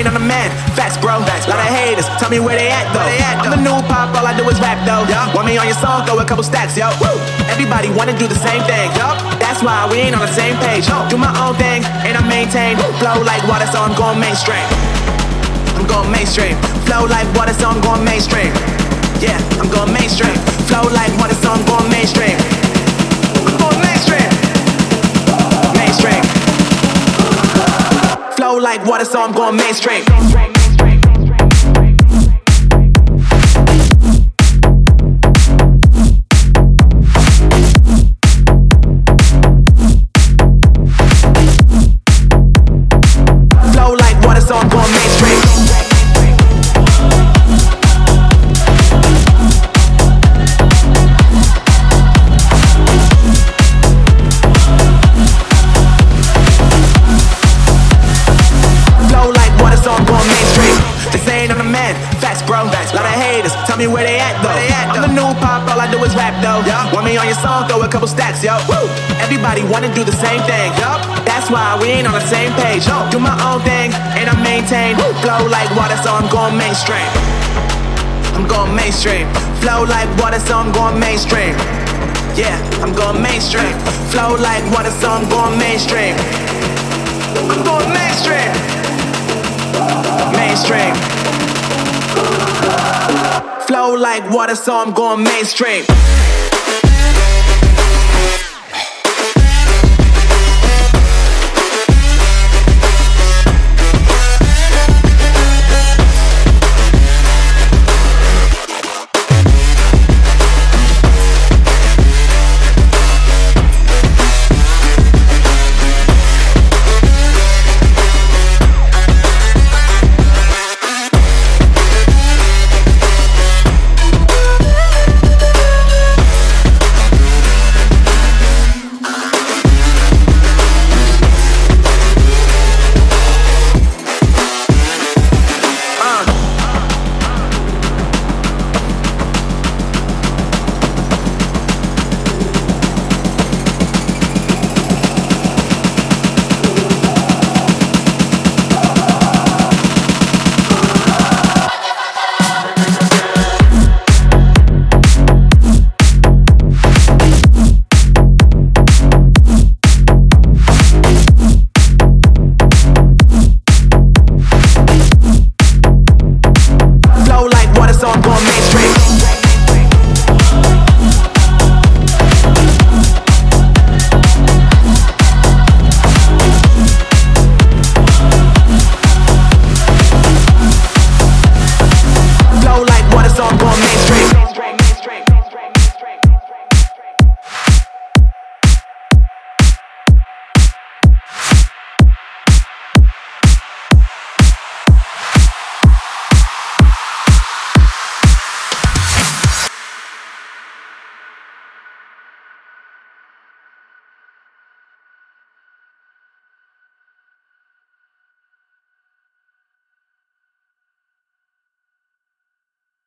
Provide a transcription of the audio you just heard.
This ain't on the man, facts, bro. Facts, Lot of haters, tell me where they at though. They at, I'm the new pop, all I do is rap though. Yeah. Want me on your song, throw a couple stacks, yo. Woo. Everybody wanna do the same thing, yo. That's why we ain't on the same page. Yo. Do my own thing, and I maintain. Flow like water, so I'm going mainstream. I'm going mainstream. Flow like water, so I'm going mainstream. Yeah, I'm going mainstream. Flow like water, so I'm going mainstream. Like water, so I'm going mainstream. Lot of haters, tell me where they at though. They at, I'm the new pop, all I do is rap though. Yeah. Want me on your song, throw a couple stacks, yo. Woo. Everybody wanna do the same thing, yup. That's why we ain't on the same page. No. Do my own thing, and I maintain. Flow like water, so I'm going mainstream. I'm going mainstream. Flow like water, so I'm going mainstream. Yeah, I'm going mainstream. Flow like water, so I'm going mainstream. I'm going mainstream. Mainstream. Like water, so I'm going mainstream.